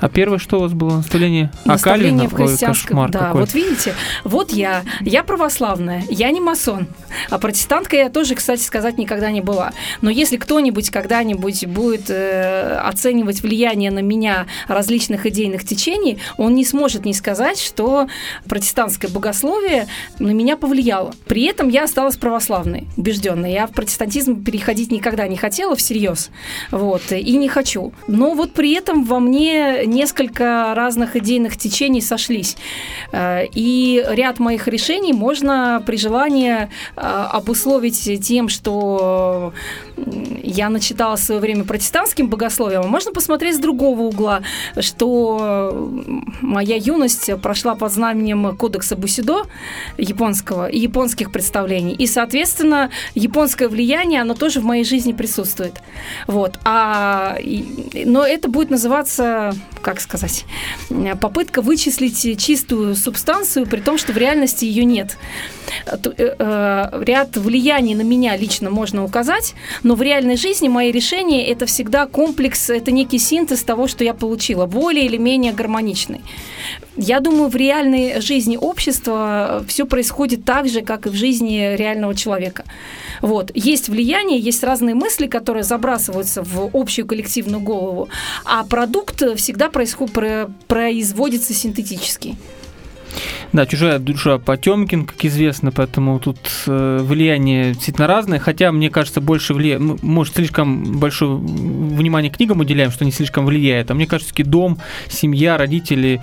А первое, что у вас было наставление? А Наставление Кальвина? в христианском... да, какой. вот видите, вот я, я православная, я не масон, а протестантка я тоже, кстати сказать, никогда не была. Но если кто-нибудь когда-нибудь будет э, оценивать влияние на меня различных идейных течений, он не сможет не сказать, что протестантское богословие на меня повлияло. При этом я осталась православной, убежденной. Я в протестантизм переходить никогда не хотела всерьез, вот, и не хочу. Но вот при этом во мне несколько разных идейных течений сошлись. Э, и ряд моих решений можно при желании э, обусловить тем, что я начитала в свое время протестантским богословием, а можно посмотреть с другого угла, что моя юность прошла под знаменем кодекса Бусидо японского и японских представлений. И, соответственно, японское влияние, оно тоже в моей жизни присутствует. Вот. А, но это будет называться, как сказать, попытка вычислить чистую субстанцию, при том, что в реальности ее нет. Э, э, ряд влияний на меня лично можно указать, но в реальной жизни мои решения это всегда комплекс, это некий синтез того, что я получила, более или менее гармоничный. Я думаю, в реальной жизни общества все происходит так же, как и в жизни реального человека. Вот. Есть влияние, есть разные мысли, которые забрасываются в общую коллективную голову, а продукт всегда происходит, производится синтетически. Да, чужая душа Потемкин, как известно, поэтому тут э, влияние действительно разное, хотя, мне кажется, больше влияет, может, слишком большое внимание книгам уделяем, что не слишком влияет, а мне кажется, все-таки дом, семья, родители,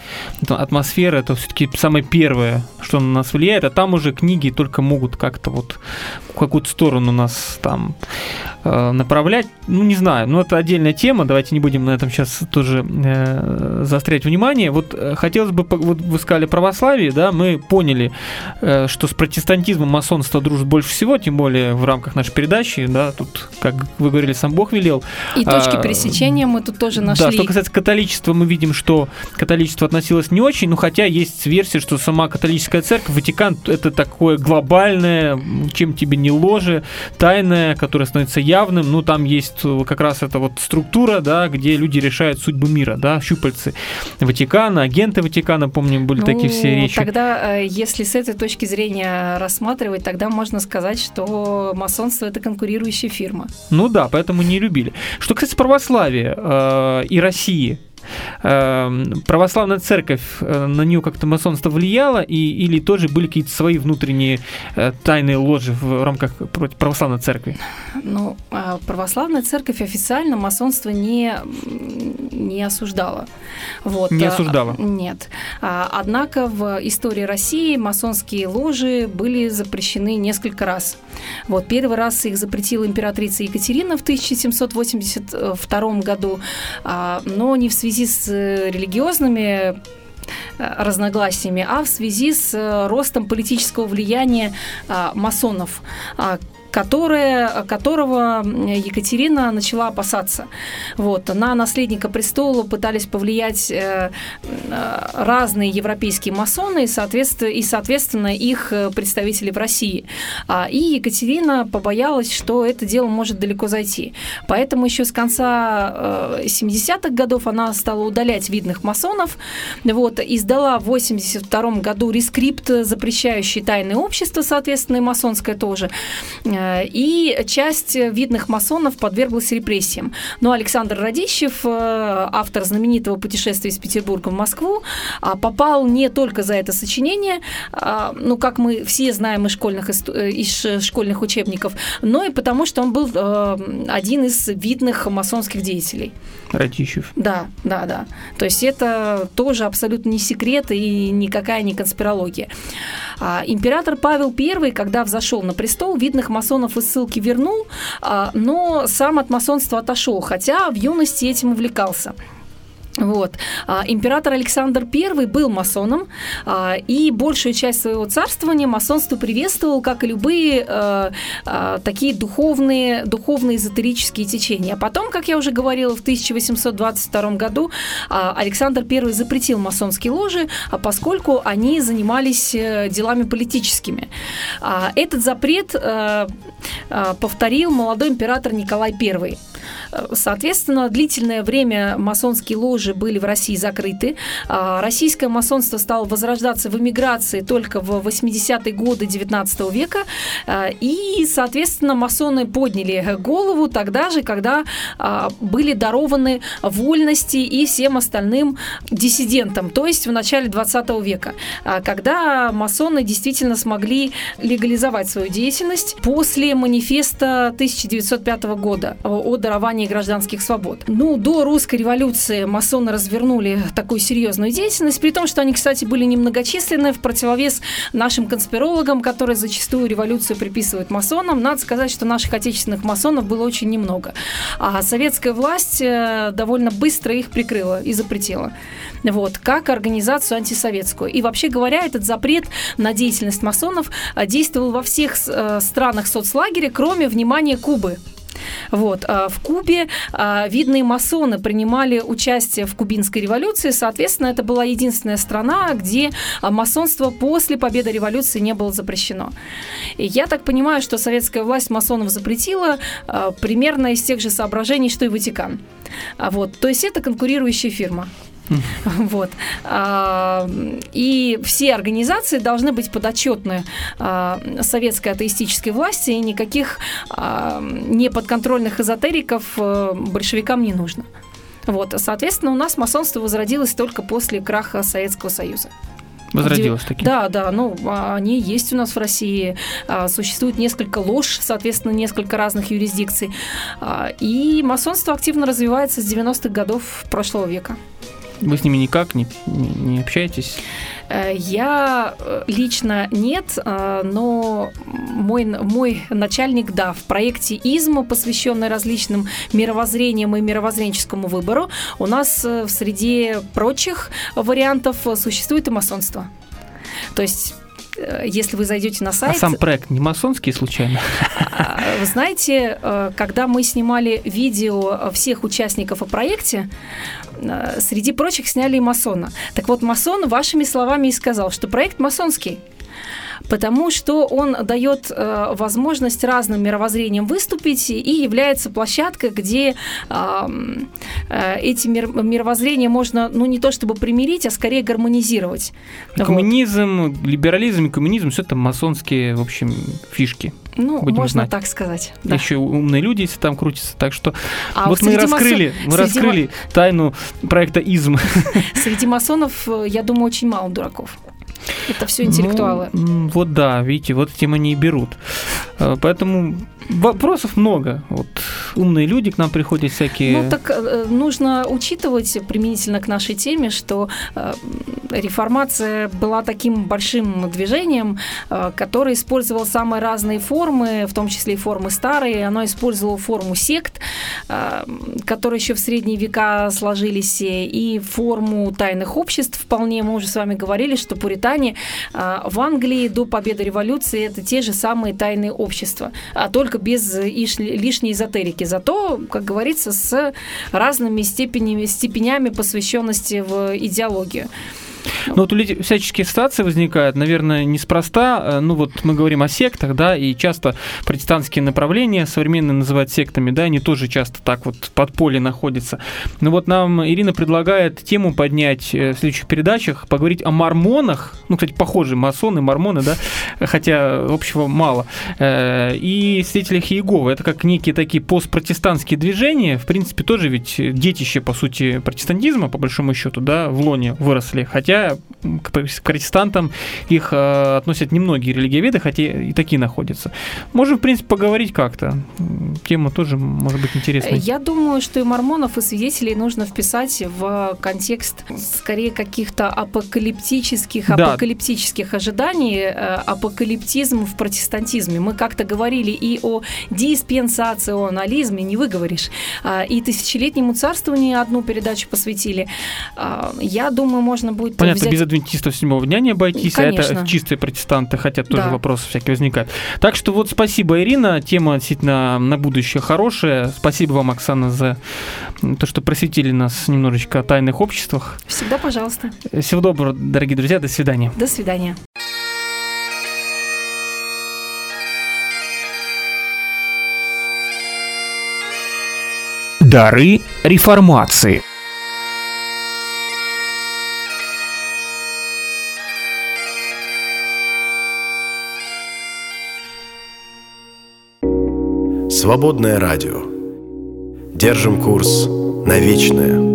атмосфера, это все-таки самое первое, что на нас влияет, а там уже книги только могут как-то вот в какую-то сторону нас там э, направлять, ну, не знаю, ну, это отдельная тема, давайте не будем на этом сейчас тоже э, заострять внимание. Вот э, хотелось бы, вот вы сказали православие, да, да, мы поняли, э, что с протестантизмом масонство дружит больше всего, тем более в рамках нашей передачи, да, тут, как вы говорили, сам Бог велел. И точки а, пересечения мы тут тоже нашли. Да, что касается католичества, мы видим, что католичество относилось не очень, ну, хотя есть версия, что сама католическая церковь, Ватикан, это такое глобальное, чем тебе не ложе, тайное, которое становится явным, ну, там есть как раз эта вот структура, да, где люди решают судьбу мира, да, щупальцы Ватикана, агенты Ватикана, помним, были ну, такие все речи. Тогда, э, если с этой точки зрения рассматривать, тогда можно сказать, что масонство это конкурирующая фирма. Ну да, поэтому не любили. Что, кстати, православия э, и России, православная церковь, э, на нее как-то масонство влияло, и, или тоже были какие-то свои внутренние э, тайные ложи в рамках православной церкви? Ну, а православная церковь официально масонство не, не осуждала. Вот. Не осуждала? А, нет. А, однако в истории России масонские ложи были запрещены несколько раз. Вот первый раз их запретила императрица Екатерина в 1782 году, но не в связи связи с э, религиозными э, разногласиями, а в связи с э, ростом политического влияния масонов, которое, которого Екатерина начала опасаться. Вот. На наследника престола пытались повлиять э, э, разные европейские масоны и, соответственно, и, соответственно, их представители в России. А, и Екатерина побоялась, что это дело может далеко зайти. Поэтому еще с конца 70-х э, годов она стала удалять видных масонов. Вот. Издала в 82 году рескрипт, запрещающий тайное общество, соответственно, и масонское тоже. Э, и часть видных масонов подверглась репрессиям. Но Александр Радищев, э, автор знаменитого путешествия из Петербурга в Москву, а, попал не только за это сочинение, а, ну, как мы все знаем из школьных, э, из школьных учебников, но и потому, что он был один из видных масонских деятелей. Радищев. Да, да, да. То есть это тоже абсолютно не секрет и никакая не конспирология. А, император Павел I, когда взошел на престол, видных масонов из ссылки вернул, а, но сам от масонства отошел, хотя в юности этим увлекался. Вот. А, император Александр I был масоном, а, и большую часть своего царствования масонство приветствовал, как и любые а, такие духовные, духовные эзотерические течения. А потом, как я уже говорила, в 1822 году Александр I запретил масонские ложи, поскольку они занимались э, делами политическими. Этот запрет э, повторил молодой император Николай I. Соответственно, длительное время масонские ложи были в России закрыты. А, российское масонство стало возрождаться в эмиграции только в 80-е годы 19 века. А, и, соответственно, масоны подняли голову тогда же, когда а, были дарованы вольности и всем остальным диссидентам, то есть в начале 20 века, когда масоны действительно смогли легализовать свою деятельность после манифеста 1905 года о дарование гражданских свобод. Ну, до русской революции масоны развернули такую серьезную деятельность, при том, что они, кстати, были немногочисленны в противовес нашим конспирологам, которые зачастую революцию приписывают масонам. Надо сказать, что наших отечественных масонов было очень немного. А советская власть э, довольно быстро их прикрыла и запретила. Вот, как организацию антисоветскую. И вообще говоря, этот запрет на деятельность масонов э, действовал во всех э, странах соцлагеря, кроме, внимания, Кубы. Вот. А в Кубе а, видные масоны принимали участие в кубинской революции. Соответственно, это была единственная страна, где а, масонство после победы революции не было запрещено. И я так понимаю, что советская власть масонов запретила примерно из тех же соображений, что и Ватикан. Вот. То есть это конкурирующая фирма. Вот. И все организации должны быть подотчетны советской атеистической власти, и никаких неподконтрольных эзотериков э, большевикам не нужно. Вот. Соответственно, у нас масонство возродилось только после краха Советского Союза. Возродилось таки. Да, да, ну, они есть у нас в России. Существует несколько лож, соответственно, несколько разных юрисдикций. И масонство активно развивается с 90-х годов прошлого века. Вы с ними никак не, не, не общаетесь? Э, я э, лично нет, э, но мой, мой начальник, да, в проекте ИЗМа, посвященный различным мировоззрениям и мировоззренческому выбору, у нас среди прочих вариантов существует и масонство. То есть если вы зайдете на сайт... А сам проект не масонский случайно? А, вы знаете, когда мы снимали видео всех участников о проекте, среди прочих сняли и масона. Так вот, масон вашими словами и сказал, что проект масонский потому что он дает э, возможность разным мировоззрениям выступить и является площадкой, где э, эти мир, мировоззрения можно, ну, не то чтобы примирить, а скорее гармонизировать. Коммунизм, вот. либерализм и коммунизм все это масонские, в общем, фишки. Ну, Будем можно знать. так сказать. Да. Еще умные люди, если там крутятся. Так что а вот мы раскрыли, масон... мы раскрыли ма... тайну проекта ИЗМ. Среди масонов, э, я думаю, очень мало дураков. Это все интеллектуалы. Ну, вот да, видите, вот этим они и берут. Э, поэтому вопросов много. Вот умные люди к нам приходят всякие. Ну так э, нужно учитывать применительно к нашей теме, что э, реформация была таким большим движением, которое использовало самые разные формы, в том числе и формы старые. Оно использовало форму сект, которые еще в средние века сложились, и форму тайных обществ. Вполне мы уже с вами говорили, что пуритане в Англии до победы революции это те же самые тайные общества, а только без лишней эзотерики. Зато, как говорится, с разными степенями, степенями посвященности в идеологию. Ну вот всяческие ситуации возникают, наверное, неспроста. Э, ну вот мы говорим о сектах, да, и часто протестантские направления современные называют сектами, да, они тоже часто так вот под поле находятся. Но вот нам Ирина предлагает тему поднять э, в следующих передачах, поговорить о мормонах, ну, кстати, похожие масоны, мормоны, да, хотя общего мало, э, и свидетелях Иеговы. Это как некие такие постпротестантские движения, в принципе, тоже ведь детище, по сути, протестантизма, по большому счету, да, в лоне выросли, хотя хотя к протестантам их э, относят немногие религиоведы, хотя и такие находятся. Можем, в принципе, поговорить как-то. Тема тоже может быть интересной. Я думаю, что и мормонов, и свидетелей нужно вписать в контекст скорее каких-то апокалиптических, да. апокалиптических ожиданий, э, апокалиптизм в протестантизме. Мы как-то говорили и о диспенсационализме, не выговоришь, э, и тысячелетнему царствованию одну передачу посвятили. Э, я думаю, можно будет Понятно, взять... без адвентистов седьмого дня не обойтись, Конечно. а это чистые протестанты, хотя тоже да. вопросы всякие возникают. Так что вот спасибо, Ирина, тема действительно на будущее хорошая. Спасибо вам, Оксана, за то, что просветили нас немножечко о тайных обществах. Всегда пожалуйста. Всего доброго, дорогие друзья, до свидания. До свидания. Дары реформации. Свободное радио. Держим курс на вечное.